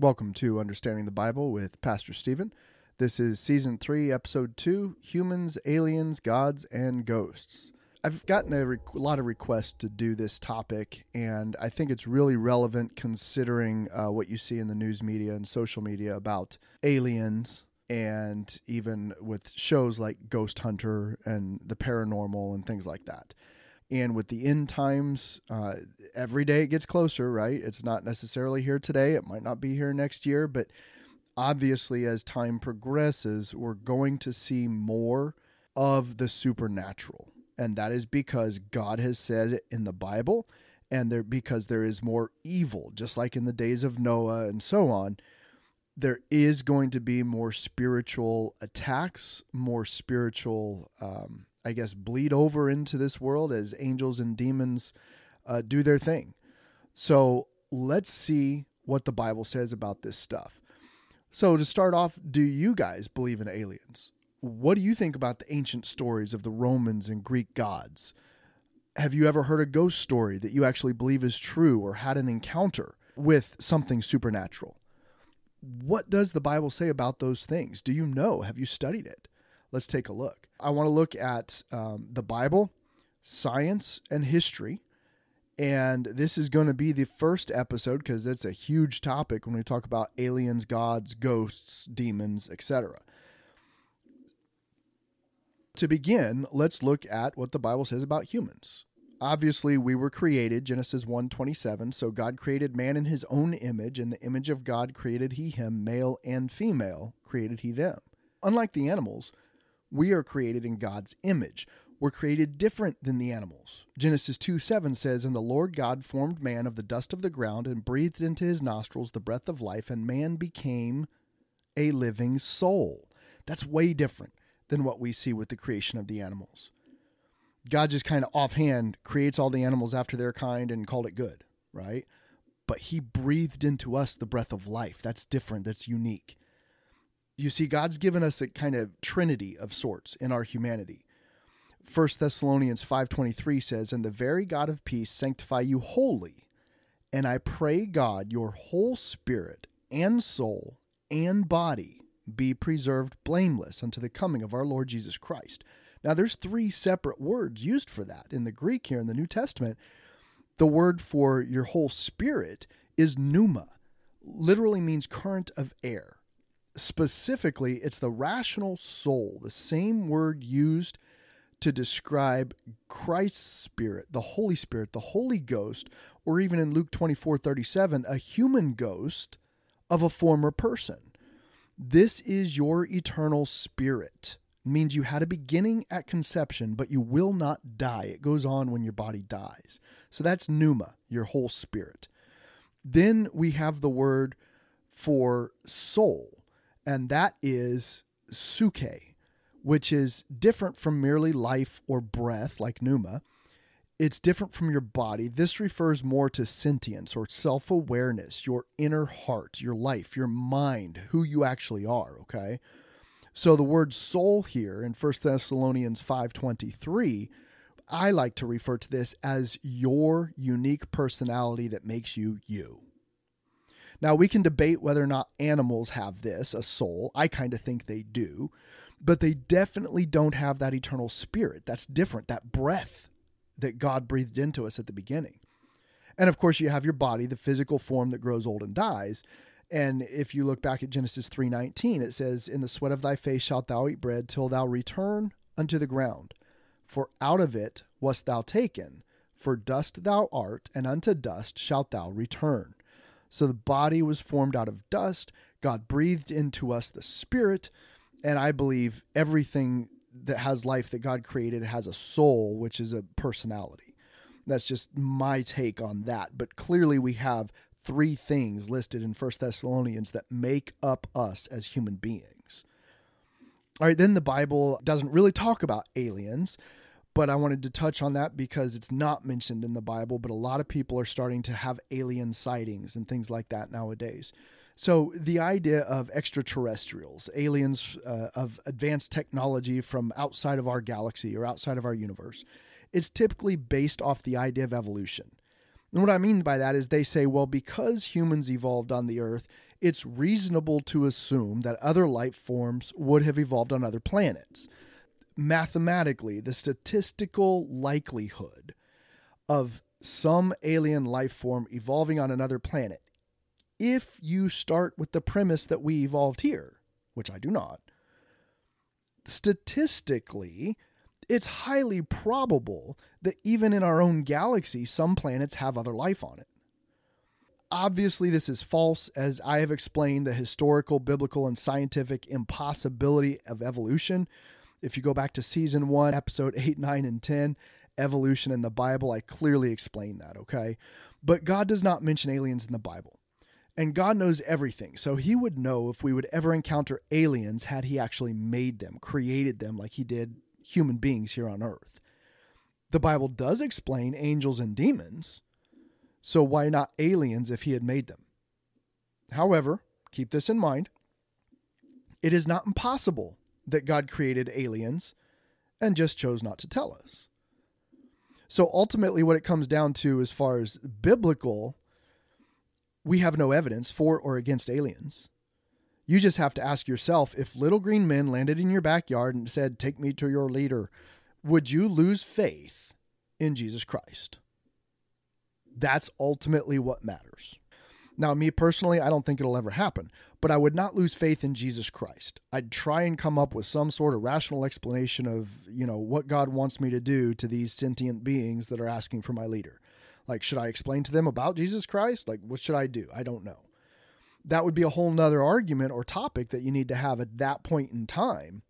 Welcome to Understanding the Bible with Pastor Steven. This is season three, episode two Humans, Aliens, Gods, and Ghosts. I've gotten a, re- lot of requests to do this topic, and I think it's really relevant considering uh, what you see in the news media and social media about aliens, and even with shows like Ghost Hunter and the paranormal and things like that. And with the end times, uh, every day it gets closer, right? It's not necessarily here today. It might not be here next year, but obviously, as time progresses, we're going to see more of the supernatural. And that is because God has said it in the Bible, and there because there is more evil, just like in the days of Noah and so on. There is going to be more spiritual attacks, more spiritual um, I guess, bleed over into this world as angels and demons uh, do their thing. So let's see what the Bible says about this stuff. So, to start off, do you guys believe in aliens? What do you think about the ancient stories of the Romans and Greek gods? Have you ever heard a ghost story that you actually believe is true or had an encounter with something supernatural? What does the Bible say about those things? Do you know? Have you studied it? Let's take a look. I want to look at um, the Bible, science, and history. And this is going to be the first episode because it's a huge topic when we talk about aliens, gods, ghosts, demons, etc. To begin, let's look at what the Bible says about humans. Obviously, we were created, Genesis 1:27, so God created man in his own image, and the image of God created he him, male and female created he them. Unlike the animals, we are created in God's image. We're created different than the animals. Genesis 2 7 says, And the Lord God formed man of the dust of the ground and breathed into his nostrils the breath of life, and man became a living soul. That's way different than what we see with the creation of the animals. God just kind of offhand creates all the animals after their kind and called it good, right? But he breathed into us the breath of life. That's different. That's unique. You see, God's given us a kind of trinity of sorts in our humanity. 1 Thessalonians 5:23 says, "And the very God of peace sanctify you wholly, and I pray God your whole spirit and soul and body be preserved blameless unto the coming of our Lord Jesus Christ." Now there's three separate words used for that in the Greek here in the New Testament. The word for your whole spirit is pneuma. Literally means current of air specifically, it's the rational soul, the same word used to describe Christ's Spirit, the Holy Spirit, the Holy Ghost, or even in Luke 24 37, a human ghost of a former person. This is your eternal spirit. It means you had a beginning at conception, but you will not die. It goes on when your body dies. So that's pneuma, your whole spirit. Then we have the word for soul and that is psuche, which is different from merely life or breath, like pneuma. It's different from your body. This refers more to sentience or self awareness, your inner heart, your life, your mind, who you actually are, okay? So the word soul here in 1 Thessalonians 5:23, I like to refer to this as your unique personality that makes you you. Now, we can debate whether or not animals have this, a soul. I kind of think they do, but they definitely don't have that eternal spirit. That's different, that breath that God breathed into us at the beginning. And of course, you have your body, the physical form that grows old and dies. And if you look back at Genesis 3:19, it says, "In the sweat of thy face shalt thou eat bread till thou return unto the ground, for out of it wast thou taken, for dust thou art, and unto dust shalt thou return." So the body was formed out of dust. God breathed into us the spirit. And I believe everything that has life that God created has a soul, which is a personality. That's just my take on that. But clearly, we have three things listed in First Thessalonians that make up us as human beings. All right, then the Bible doesn't really talk about aliens but I wanted to touch on that because it's not mentioned in the Bible, but a lot of people are starting to have alien sightings and things like that nowadays. So, the idea of extraterrestrials, aliens uh, of advanced technology from outside of our galaxy or outside of our universe, it's typically based off the idea of evolution. And what I mean by that is they say, well, because humans evolved on the earth, it's reasonable to assume that other life forms would have evolved on other planets. Mathematically, the statistical likelihood of some alien life form evolving on another planet, if you start with the premise that we evolved here, which I do not, statistically, it's highly probable that even in our own galaxy, some planets have other life on it. Obviously, this is false, as I have explained the historical, biblical, and scientific impossibility of evolution. If you go back to season one, episode 8, 9, and 10, Evolution in the Bible, I clearly explain that, okay? But God does not mention aliens in the Bible. And God knows everything, so He would know if we would ever encounter aliens had He actually made them, created them like He did human beings here on earth. The Bible does explain angels and demons, so why not aliens if he had made them? However, keep this in mind it is not impossible that God created aliens and just chose not to tell us. So ultimately, what it comes down to, as far as biblical, we have no evidence for or against aliens. You just have to ask yourself if little green men landed in your backyard and said, Take me to your leader, would you lose faith in Jesus Christ? That's ultimately what matters. Now, me personally, I don't think it'll ever happen, but I would not lose faith in Jesus Christ. I'd try and come up with some sort of rational explanation of, you know, what God wants me to do to these sentient beings that are asking for my leader. Like, should I explain to them about Jesus Christ? Like, what should I do? I don't know that would be a whole nother argument or topic that you need to have at that point in time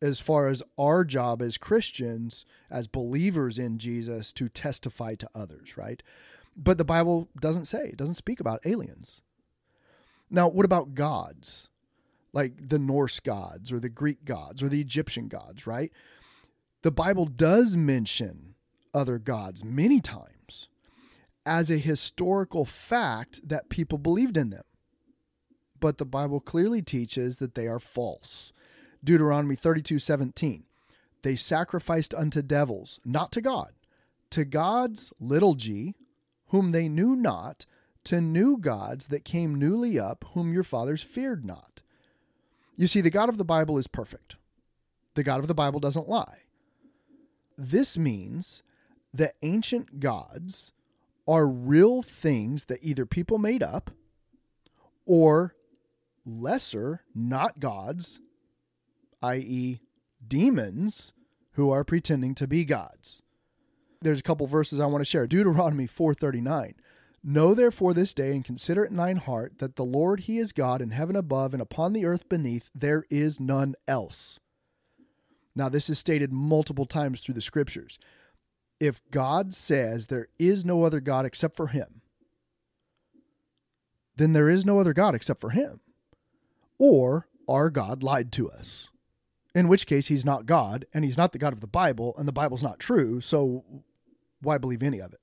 as far as our job as Christians, as believers in Jesus, to testify to others, right? But the Bible doesn't say, it doesn't speak about aliens. Now, what about gods? Like the Norse gods or the Greek gods or the Egyptian gods, right? The Bible does mention other gods many times as a historical fact that people believed in them but the Bible clearly teaches that they are false. Deuteronomy 32 17. They sacrificed unto devils, not to God, to gods, little g, whom they knew not, to new gods that came newly up, whom your fathers feared not. You see, the God of the Bible is perfect. The God of the Bible doesn't lie. This means that ancient gods are real things that either people made up or lesser, not gods, i.e., demons who are pretending to be gods. There's a couple verses I want to share. Deuteronomy 4:39. Know therefore this day and consider it in thine heart that the Lord he is God in heaven above and upon the earth beneath there is none else. Now this is stated multiple times through the scriptures. If God says there is no other God except for him, then there is no other God except for him or our God lied to us. In which case, he's not God, and he's not the God of the Bible, and the Bible's not true, so why believe any of it?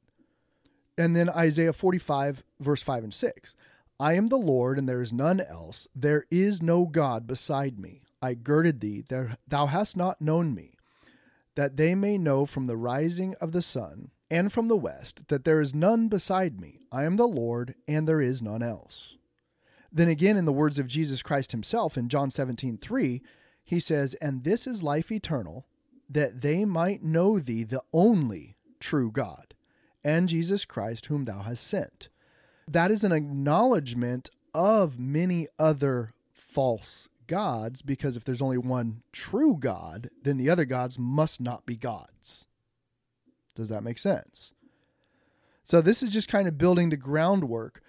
And then Isaiah 45, verse 5 and 6 I am the Lord, and there is none else. There is no God beside me. I girded thee, thou hast not known me, that they may know from the rising of the sun and from the west that there is none beside me. I am the Lord, and there is none else. Then again, in the words of Jesus Christ himself in John 17, 3, he says, And this is life eternal, that they might know thee, the only true God, and Jesus Christ, whom thou hast sent. That is an acknowledgement of many other false gods, because if there's only one true God, then the other gods must not be gods. Does that make sense? So, this is just kind of building the groundwork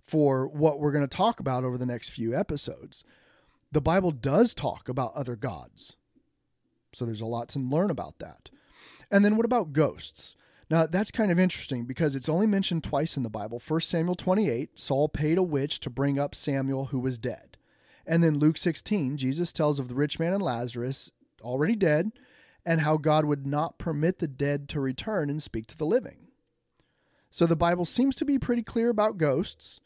for what we're going to talk about over the next few episodes. The Bible does talk about other gods. So there's a lot to learn about that. And then what about ghosts? Now, that's kind of interesting because it's only mentioned twice in the Bible. 1 Samuel 28, Saul paid a witch to bring up Samuel who was dead. And then Luke 16, Jesus tells of the rich man and Lazarus, already dead, and how God would not permit the dead to return and speak to the living. So the Bible seems to be pretty clear about ghosts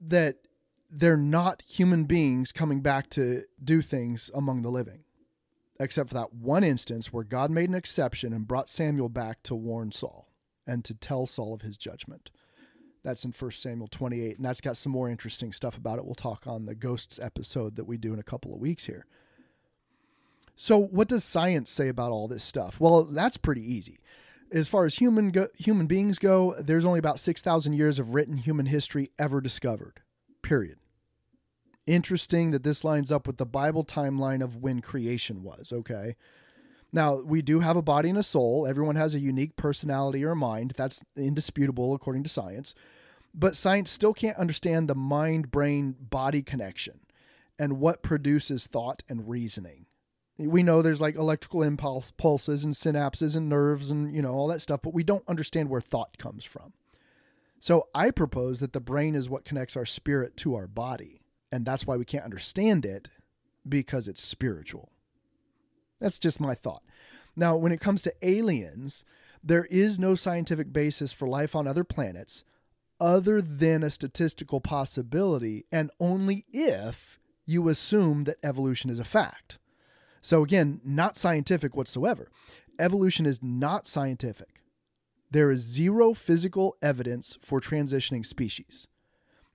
that they're not human beings coming back to do things among the living, except for that one instance where God made an exception and brought Samuel back to warn Saul and to tell Saul of his judgment. That's in 1 Samuel 28, and that's got some more interesting stuff about it. We'll talk on the ghosts episode that we do in a couple of weeks here. So, what does science say about all this stuff? Well, that's pretty easy. As far as human go- human beings go, there's only about 6,000 years of written human history ever discovered. Period. Interesting that this lines up with the Bible timeline of when creation was, okay? Now, we do have a body and a soul. Everyone has a unique personality or mind. That's indisputable according to science. But science still can't understand the mind brain body connection and what produces thought and reasoning. We know there's like electrical impulse pulses and synapses and nerves and you know all that stuff, but we don't understand where thought comes from. So I propose that the brain is what connects our spirit to our body, and that's why we can't understand it because it's spiritual. That's just my thought. Now, when it comes to aliens, there is no scientific basis for life on other planets other than a statistical possibility, and only if you assume that evolution is a fact. So, again, not scientific whatsoever. Evolution is not scientific. There is zero physical evidence for transitioning species.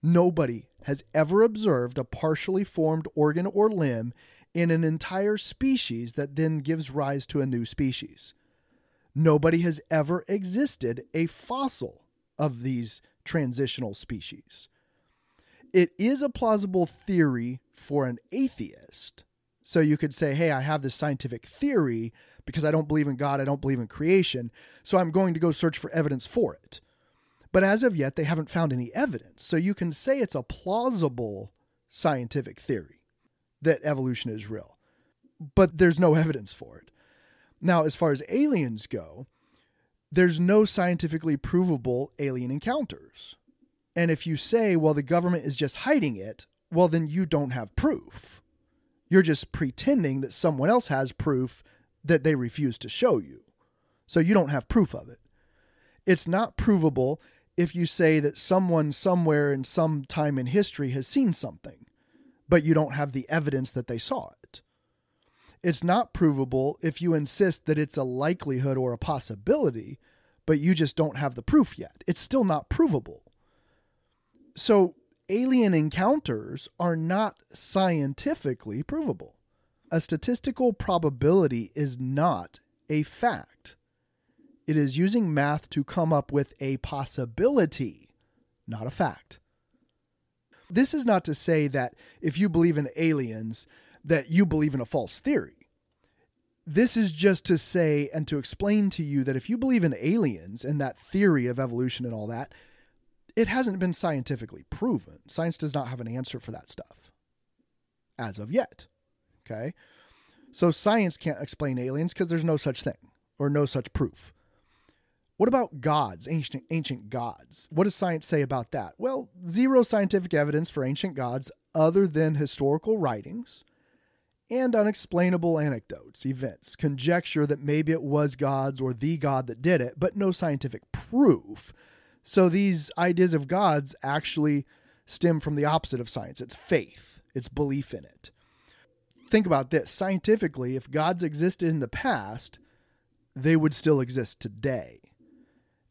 Nobody has ever observed a partially formed organ or limb in an entire species that then gives rise to a new species. Nobody has ever existed a fossil of these transitional species. It is a plausible theory for an atheist. So you could say, hey, I have this scientific theory because I don't believe in God, I don't believe in creation, so I'm going to go search for evidence for it. But as of yet, they haven't found any evidence. So you can say it's a plausible scientific theory that evolution is real, but there's no evidence for it. Now, as far as aliens go, there's no scientifically provable alien encounters. And if you say, well, the government is just hiding it, well, then you don't have proof. You're just pretending that someone else has proof that they refuse to show you. So you don't have proof of it. It's not provable if you say that someone somewhere in some time in history has seen something but you don't have the evidence that they saw it. It's not provable if you insist that it's a likelihood or a possibility, but you just don't have the proof yet. It's still not provable. So, alien encounters are not scientifically provable. A statistical probability is not a fact. It is using math to come up with a possibility, not a fact. This is not to say that if you believe in aliens, that you believe in a false theory. This is just to say and to explain to you that if you believe in aliens and that theory of evolution and all that, it hasn't been scientifically proven. Science does not have an answer for that stuff as of yet. Okay. So science can't explain aliens because there's no such thing or no such proof. What about gods, ancient ancient gods? What does science say about that? Well, zero scientific evidence for ancient gods other than historical writings and unexplainable anecdotes, events, conjecture that maybe it was gods or the god that did it, but no scientific proof. So these ideas of gods actually stem from the opposite of science. It's faith, it's belief in it. Think about this scientifically, if gods existed in the past, they would still exist today.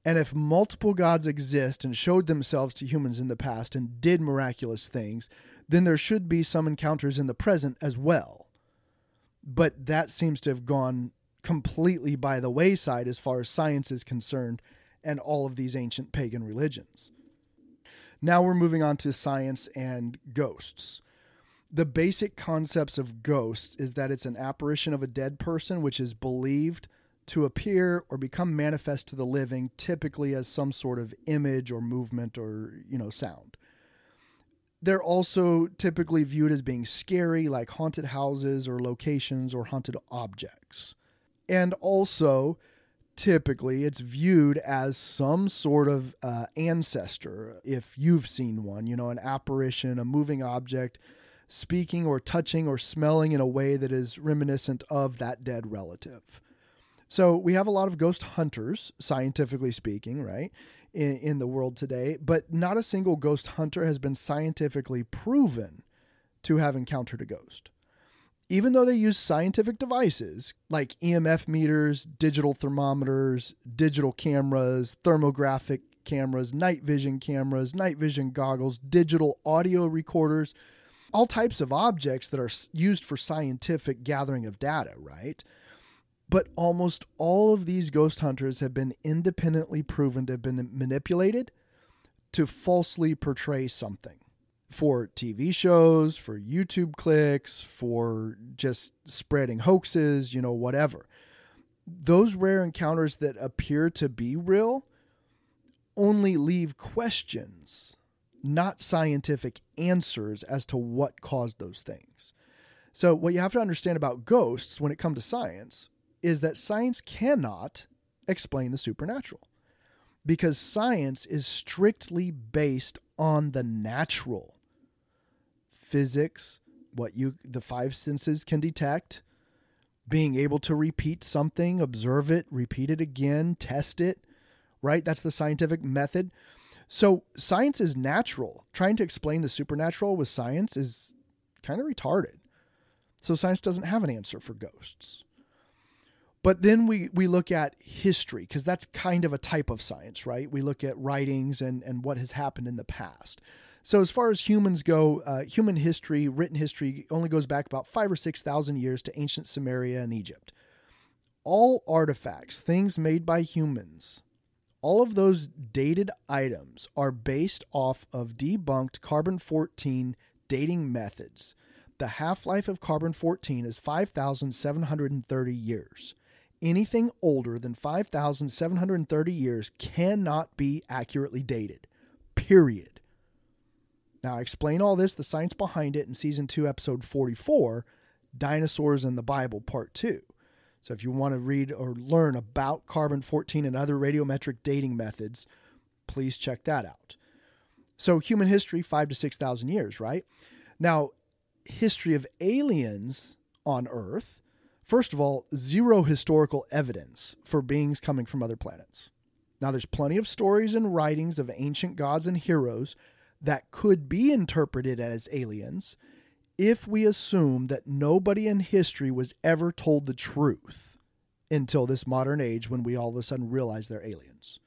And if multiple gods exist and showed themselves to humans in the past and did miraculous things, then there should be some encounters in the present as well. But that seems to have gone completely by the wayside as far as science is concerned and all of these ancient pagan religions. Now we're moving on to science and ghosts. The basic concepts of ghosts is that it's an apparition of a dead person, which is believed to appear or become manifest to the living, typically as some sort of image or movement or, you know, sound. They're also typically viewed as being scary, like haunted houses or locations or haunted objects. And also, typically, it's viewed as some sort of uh, ancestor, if you've seen one, you know, an apparition, a moving object, speaking or touching or smelling in a way that is reminiscent of that dead relative. So we have a lot of ghost hunters, scientifically speaking, right, in, in the world today, but not a single ghost hunter has been scientifically proven to have encountered a ghost. Even though they use scientific devices like EMF meters, digital thermometers, digital cameras, thermographic cameras, night vision cameras, night vision goggles, digital audio recorders, all types of objects that are used for scientific gathering of data, right? But almost all of these ghost hunters have been independently proven to have been manipulated to falsely portray something for TV shows, for YouTube clicks, for just spreading hoaxes, you know, whatever. Those rare encounters that appear to be real only leave questions, not scientific answers as to what caused those things. So, what you have to understand about ghosts when it comes to science is that science cannot explain the supernatural because science is strictly based on the natural physics, what you the five senses can detect, being able to repeat something, observe it, repeat it again, test it, right? That's the scientific method. So science is natural. Trying to explain the supernatural with science is kind of retarded. So science doesn't have an answer for ghosts. But then we, we look at history because that's kind of a type of science, right? We look at writings and, and what has happened in the past. So, as far as humans go, uh, human history, written history, only goes back about five or 6,000 years to ancient Sumeria and Egypt. All artifacts, things made by humans, all of those dated items are based off of debunked carbon 14 dating methods. The half life of carbon 14 is 5,730 years. Anything older than 5,730 years cannot be accurately dated. Period. Now, I explain all this, the science behind it, in season two, episode 44 Dinosaurs in the Bible, part two. So, if you want to read or learn about carbon 14 and other radiometric dating methods, please check that out. So, human history, five to 6,000 years, right? Now, history of aliens on Earth, first of all, zero historical evidence for beings coming from other planets. Now, there's plenty of stories and writings of ancient gods and heroes that could be interpreted as aliens if we assume that nobody in history was ever told the truth until this modern age when we all of a sudden realize they're aliens.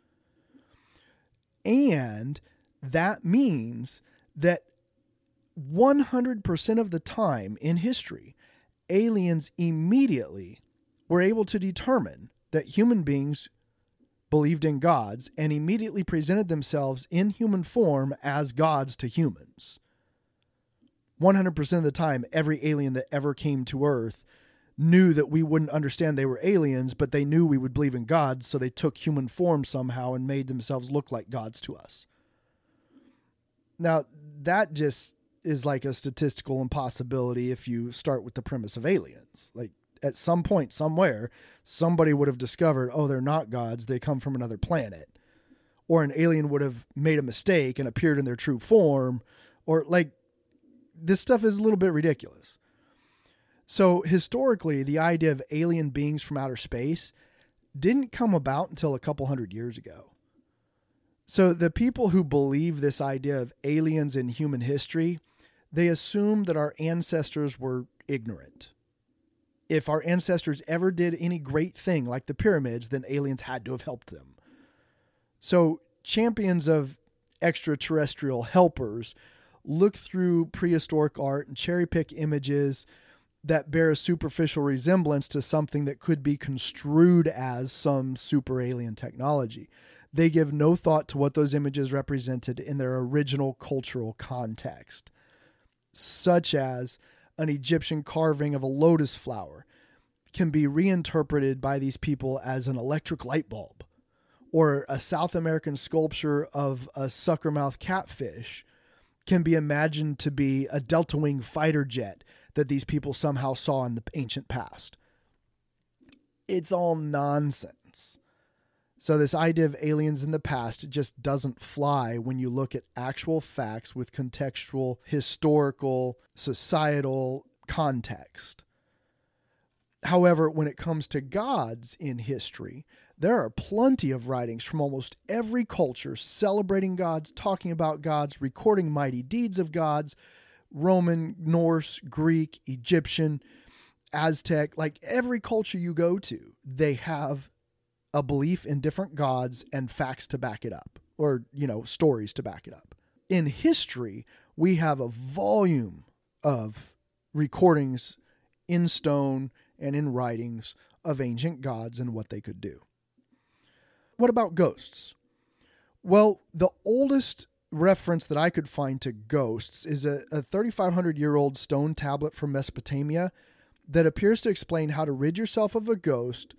And that means that 100% of the time in history, aliens immediately were able to determine that human beings believed in gods and immediately presented themselves in human form as gods to humans. 100% of the time, every alien that ever came to Earth knew that we wouldn't understand they were aliens, but they knew we would believe in gods, so they took human form somehow and made themselves look like gods to us. Now, that just is like a statistical impossibility if you start with the premise of aliens. Like, at some point somewhere somebody would have discovered oh they're not gods they come from another planet. Or an alien would have made a mistake and appeared in their true form. Or like this stuff is a little bit ridiculous. So historically the idea of alien beings from outer space didn't come about until a couple hundred years ago. So the people who believe this idea of aliens in human history they assume that our ancestors were ignorant if our ancestors ever did any great thing like the pyramids, then aliens had to have helped them. So, champions of extraterrestrial helpers look through prehistoric art and cherry pick images that bear a superficial resemblance to something that could be construed as some super alien technology. They give no thought to what those images represented in their original cultural context, such as an Egyptian carving of a lotus flower can be reinterpreted by these people as an electric light bulb, or a South American sculpture of a suckermouth catfish can be imagined to be a delta wing fighter jet that these people somehow saw in the ancient past. It's all nonsense. So, this idea of aliens in the past just doesn't fly when you look at actual facts with contextual, historical, societal context. However, when it comes to gods in history, there are plenty of writings from almost every culture celebrating gods, talking about gods, recording mighty deeds of gods Roman, Norse, Greek, Egyptian, Aztec, like every culture you go to, they have a belief in different gods and facts to back it up. or, you know, stories to back it up. In history, we have a volume of recordings in stone and in writings of ancient gods and what they could do. What about ghosts? Well, the oldest reference that I could find to ghosts is a, a 3,500 year old stone tablet from Mesopotamia that appears to explain how to rid yourself of a ghost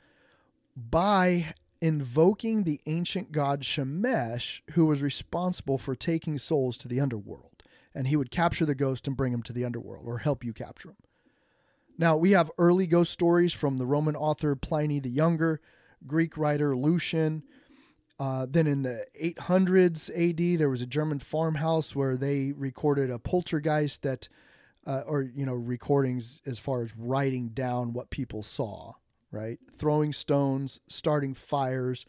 by invoking the ancient god Shemesh, who was responsible for taking souls to the underworld. And he would capture the ghost and bring them to the underworld or help you capture them. Now, we have early ghost stories from the Roman author Pliny the Younger, Greek writer Lucian. Uh, then in the 800s AD, there was a German farmhouse where they recorded a poltergeist that, uh, or, you know, recordings as far as writing down what people saw, right? Throwing stones, starting fires,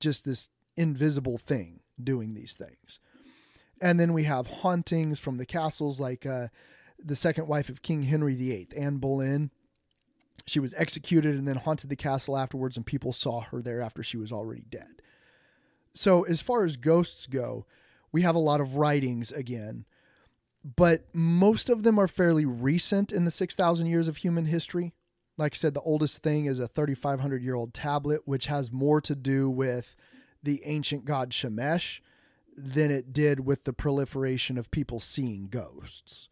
just this invisible thing doing these things. And then we have hauntings from the castles like uh, the second wife of King Henry VIII, Anne Boleyn. She was executed and then haunted the castle afterwards, and people saw her there after she was already dead. So, as far as ghosts go, we have a lot of writings again, but most of them are fairly recent in the 6,000 years of human history. Like I said, the oldest thing is a 3,500 year old tablet, which has more to do with the ancient god Shemesh than it did with the proliferation of people seeing ghosts.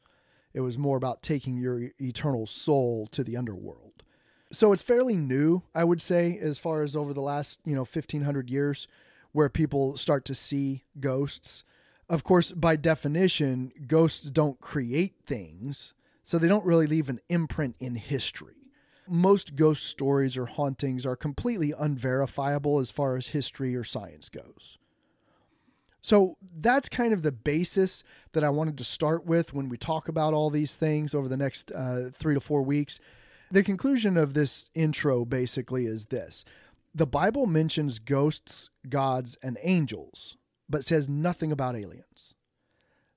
It was more about taking your eternal soul to the underworld. So it's fairly new, I would say, as far as over the last, you know, 1500 years where people start to see ghosts. Of course, by definition, ghosts don't create things, so they don't really leave an imprint in history. Most ghost stories or hauntings are completely unverifiable as far as history or science goes. So that's kind of the basis that I wanted to start with when we talk about all these things over the next uh, three to four weeks. The conclusion of this intro basically is this the Bible mentions ghosts, gods, and angels, but says nothing about aliens.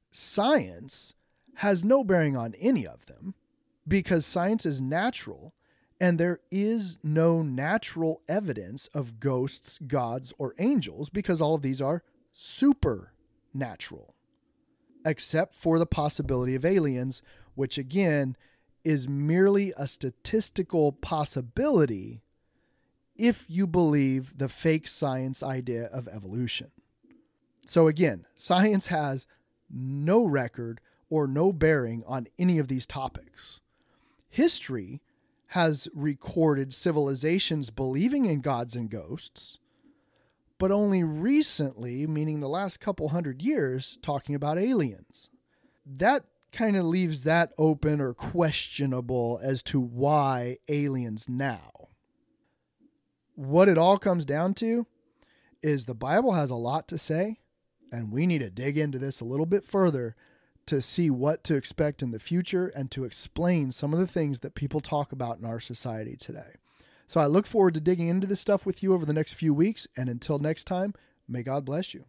Science has no bearing on any of them because science is natural and there is no natural evidence of ghosts, gods, or angels because all of these are supernatural, except for the possibility of aliens, which again is merely a statistical possibility if you believe the fake science idea of evolution. So again, science has no record or no bearing on any of these topics. History has recorded civilizations believing in gods and ghosts, but only recently, meaning the last couple hundred years, talking about aliens. That kind of leaves that open or questionable as to why aliens now. What it all comes down to is the Bible has a lot to say, and we need to dig into this a little bit further to see what to expect in the future and to explain some of the things that people talk about in our society today. So I look forward to digging into this stuff with you over the next few weeks. And until next time, may God bless you.